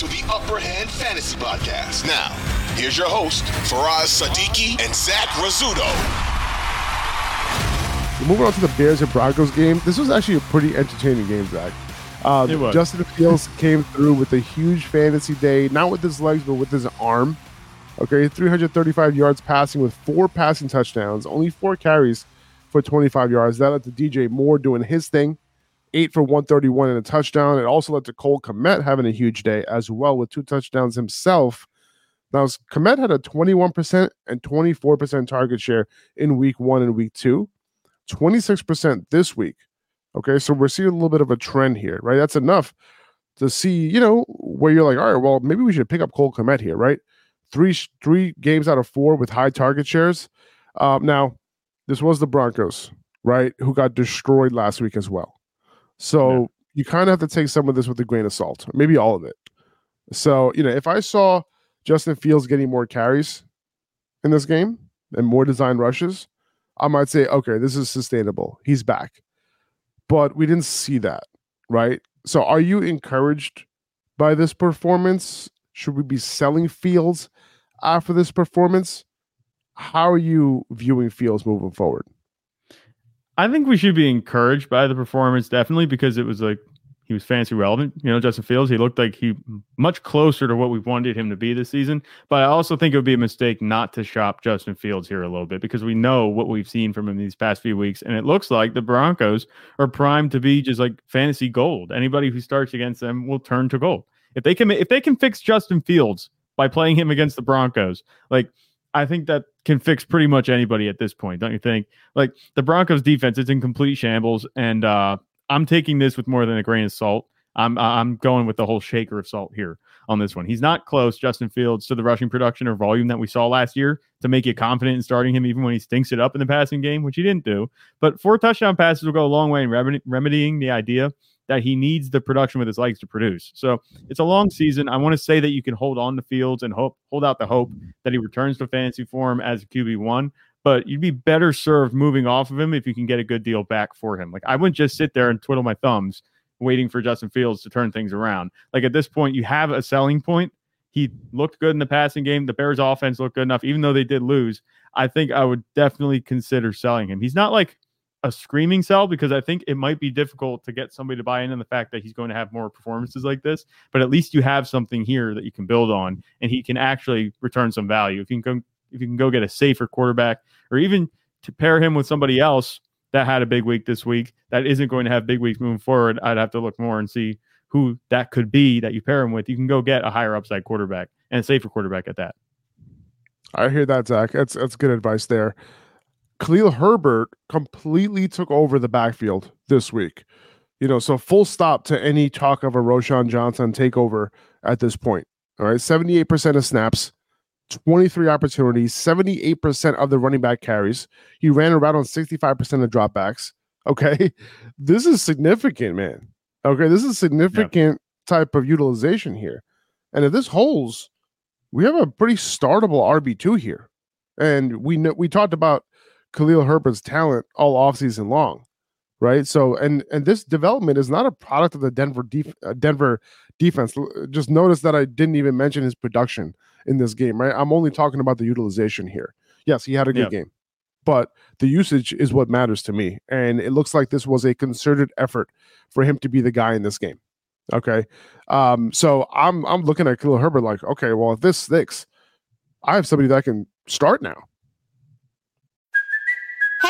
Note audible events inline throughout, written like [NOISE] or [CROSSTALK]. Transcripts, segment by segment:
You're listening to the Upper Hand Fantasy Podcast. Now, here's your host, Faraz Siddiqi and Zach Rizzuto. Moving on to the Bears and Broncos game. This was actually a pretty entertaining game, Zach. Uh, It was. Justin Fields [LAUGHS] came through with a huge fantasy day, not with his legs, but with his arm. Okay, 335 yards passing with four passing touchdowns, only four carries for 25 yards. That led to DJ Moore doing his thing, eight for 131 and a touchdown. It also led to Cole Kmet having a huge day as well with two touchdowns himself. Now, Kmet had a 21% and 24% target share in week one and week two, 26% this week. Okay, so we're seeing a little bit of a trend here, right? That's enough to see, you know, where you're like, all right, well, maybe we should pick up Cole Kmet here, right? Three three games out of four with high target shares. Um, now, this was the Broncos, right, who got destroyed last week as well. So Yeah. you kind of have to take some of this with a grain of salt, maybe all of it. So, you know, if I saw Justin Fields getting more carries in this game and more design rushes, I might say, okay, this is sustainable. He's back. But we didn't see that, right? So are you encouraged by this performance? Should we be selling Fields after this performance? How are you viewing Fields moving forward? I think we should be encouraged by the performance, definitely, because it was like he was fancy relevant. You know, Justin Fields, he looked like he much closer to what we wanted him to be this season. But I also think it would be a mistake not to shop Justin Fields here a little bit because we know what we've seen from him these past few weeks. And it looks like the Broncos are primed to be just like fantasy gold. Anybody who starts against them will turn to gold. If they can if they can fix Justin Fields by playing him against the Broncos, like I think that can fix pretty much anybody at this point, don't you think? Like the Broncos defense is in complete shambles, and uh, I'm taking this with more than a grain of salt. I'm I'm going with the whole shaker of salt here on this one. He's not close, Justin Fields, to the rushing production or volume that we saw last year to make you confident in starting him, even when he stinks it up in the passing game, which he didn't do. But four touchdown passes will go a long way in remedying the idea that he needs the production with his legs to produce. So it's a long season. I want to say that you can hold on to Fields and hope hold out the hope that he returns to fantasy form as a QB one. But you'd be better served moving off of him if you can get a good deal back for him. Like I wouldn't just sit there and twiddle my thumbs waiting for Justin Fields to turn things around. Like at this point, you have a selling point. He looked good in the passing game. The Bears offense looked good enough, even though they did lose. I think I would definitely consider selling him. He's not like a screaming sell because I think it might be difficult to get somebody to buy in on the fact that he's going to have more performances like this. But at least you have something here that you can build on, and he can actually return some value. If you can go, if you can go get a safer quarterback, or even to pair him with somebody else that had a big week this week that isn't going to have big weeks moving forward, I'd have to look more and see who that could be that you pair him with. You can go get a higher upside quarterback and a safer quarterback at that. I hear that, Zach. That's that's good advice there. Khalil Herbert completely took over the backfield this week. You know, so full stop to any talk of a Roschon Johnson takeover at this point. All right, 78% of snaps, 23 opportunities, 78% of the running back carries. He ran around on 65% of dropbacks. [LAUGHS] Okay. This is significant, man. Okay. This is significant type of utilization here. And if this holds, we have a pretty startable RB2 here. And we know we talked about Khalil Herbert's talent all offseason long. right? So and and this development is not a product of the Denver def- uh, Denver defense. Just notice that I didn't even mention his production in this game, right? I'm only talking about the utilization here. Yes, he had a good game, but the usage is what matters to me. And it looks like this was a concerted effort for him to be the guy in this game. Okay, um, so I'm I'm looking at Khalil Herbert like, okay, well if this sticks, I have somebody that can start now.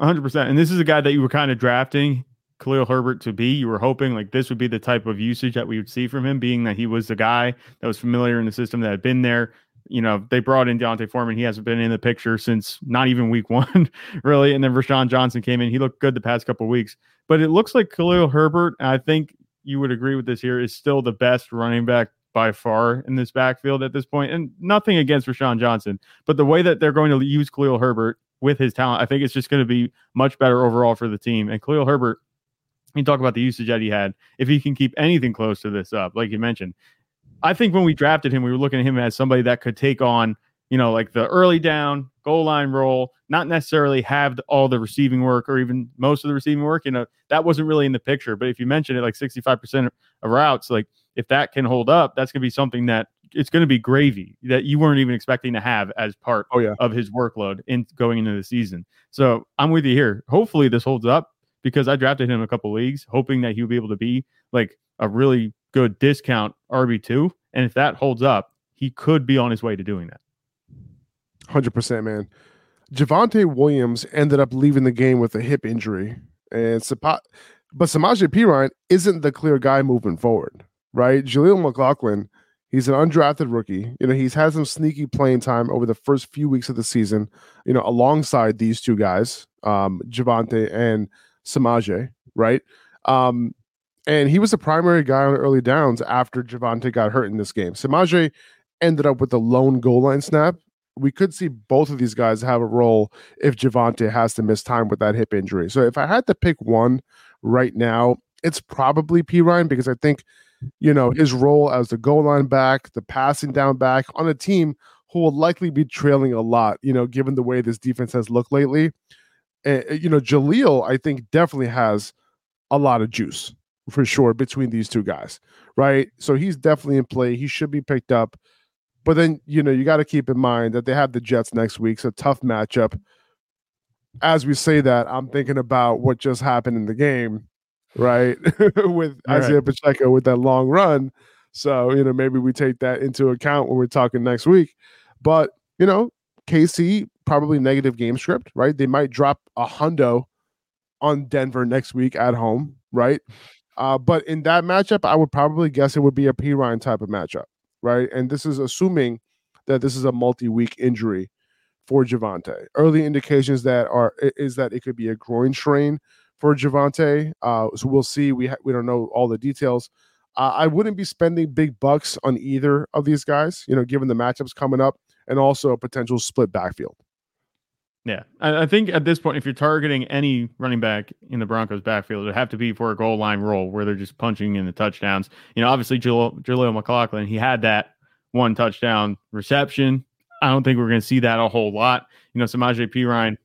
100%. And this is a guy that you were kind of drafting Khalil Herbert to be. You were hoping like this would be the type of usage that we would see from him, being that he was the guy that was familiar in the system that had been there. You know, they brought in D'Onta Foreman. He hasn't been in the picture since not even week [LAUGHS] one, really. And then Roschon Johnson came in. He looked good the past couple weeks. But it looks like Khalil Herbert, I think you would agree with this here, is still the best running back by far in this backfield at this point. And nothing against Roschon Johnson, but the way that they're going to use Khalil Herbert with his talent, I think it's just going to be much better overall for the team. And Khalil Herbert, you talk about the usage that he had. If he can keep anything close to this up, like you mentioned, I think when we drafted him, we were looking at him as somebody that could take on, you know, like the early down goal line role, not necessarily have all the receiving work or even most of the receiving work. You know, that wasn't really in the picture. But if you mention it, like 65% of routes, like if that can hold up, that's going to be something that it's going to be gravy that you weren't even expecting to have as part oh, yeah. of his workload in going into the season. So I'm with you here. Hopefully this holds up because I drafted him a couple leagues, hoping that he would be able to be like a really good discount RB two. And if that holds up, he could be on his way to doing that. Hundred percent, man. Javonte Williams ended up leaving the game with a hip injury, and Sapa- but Samaje Perine isn't the clear guy moving forward, right? Jaleel McLaughlin He's an undrafted rookie. You know, he's had some sneaky playing time over the first few weeks of the season, you know, alongside these two guys, um, Javonte and Samaje, right? Um, and he was the primary guy on early downs after Javonte got hurt in this game. Samaje ended up with the lone goal line snap. We could see both of these guys have a role if Javonte has to miss time with that hip injury. So if I had to pick one right now, it's probably Perine because I think – you know, his role as the goal line back, the passing down back on a team who will likely be trailing a lot, you know, given the way this defense has looked lately. You know, Jaleel, I think, definitely has a lot of juice for sure between these two guys, right? So he's definitely in play. He should be picked up. But then, you know, you got to keep in mind that they have the Jets next week. So tough matchup. As we say that, I'm thinking about what just happened in the game right? [LAUGHS] with right. Isaiah Pacheco with that long run. So, you know, maybe we take that into account when we're talking next week. But, you know, KC probably negative game script, right? They might drop a hundo on Denver next week at home, right? Uh, but in that matchup, I would probably guess it would be a Perine type of matchup, right? And this is assuming that this is a multi-week injury for Javonte. Early indications that are is that it could be a groin strain for Javonte. Uh, so we'll see. We ha- we don't know all the details. Uh, I wouldn't be spending big bucks on either of these guys. You know, given the matchups coming up and also a potential split backfield. Yeah, I, I think at this point, if you're targeting any running back in the Broncos backfield, it would have to be for a goal line role where they're just punching in the touchdowns. You know, obviously Jaleel, McLaughlin, he had that one touchdown reception. I don't think we're going to see that a whole lot. You know, Samaje Perine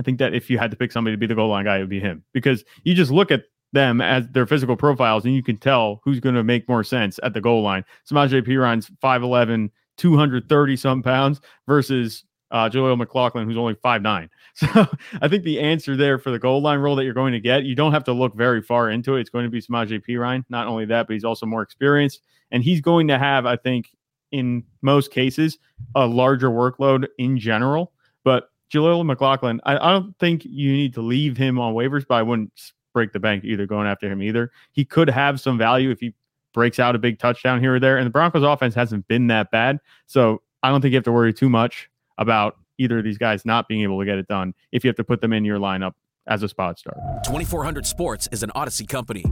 I think that if you had to pick somebody to be the goal line guy, it would be him because you just look at them as their physical profiles and you can tell who's going to make more sense at the goal line. Samaje Perine's 5'11, 230 some pounds versus uh, Jaleel McLaughlin, who's only 5'9. [LAUGHS] So I think the answer there for the goal line role that you're going to get, you don't have to look very far into it. It's going to be Samaje Perine. Not only that, but he's also more experienced. And he's going to have, I think, in most cases, a larger workload in general. But Jaleel McLaughlin, I, I, don't think you need to leave him on waivers, but I wouldn't break the bank either going after him either. He could have some value if he breaks out a big touchdown here or there. And the Broncos offense hasn't been that bad. So I don't think you have to worry too much about either of these guys not being able to get it done if you have to put them in your lineup as a spot start. 2400 Sports is an Audacy company.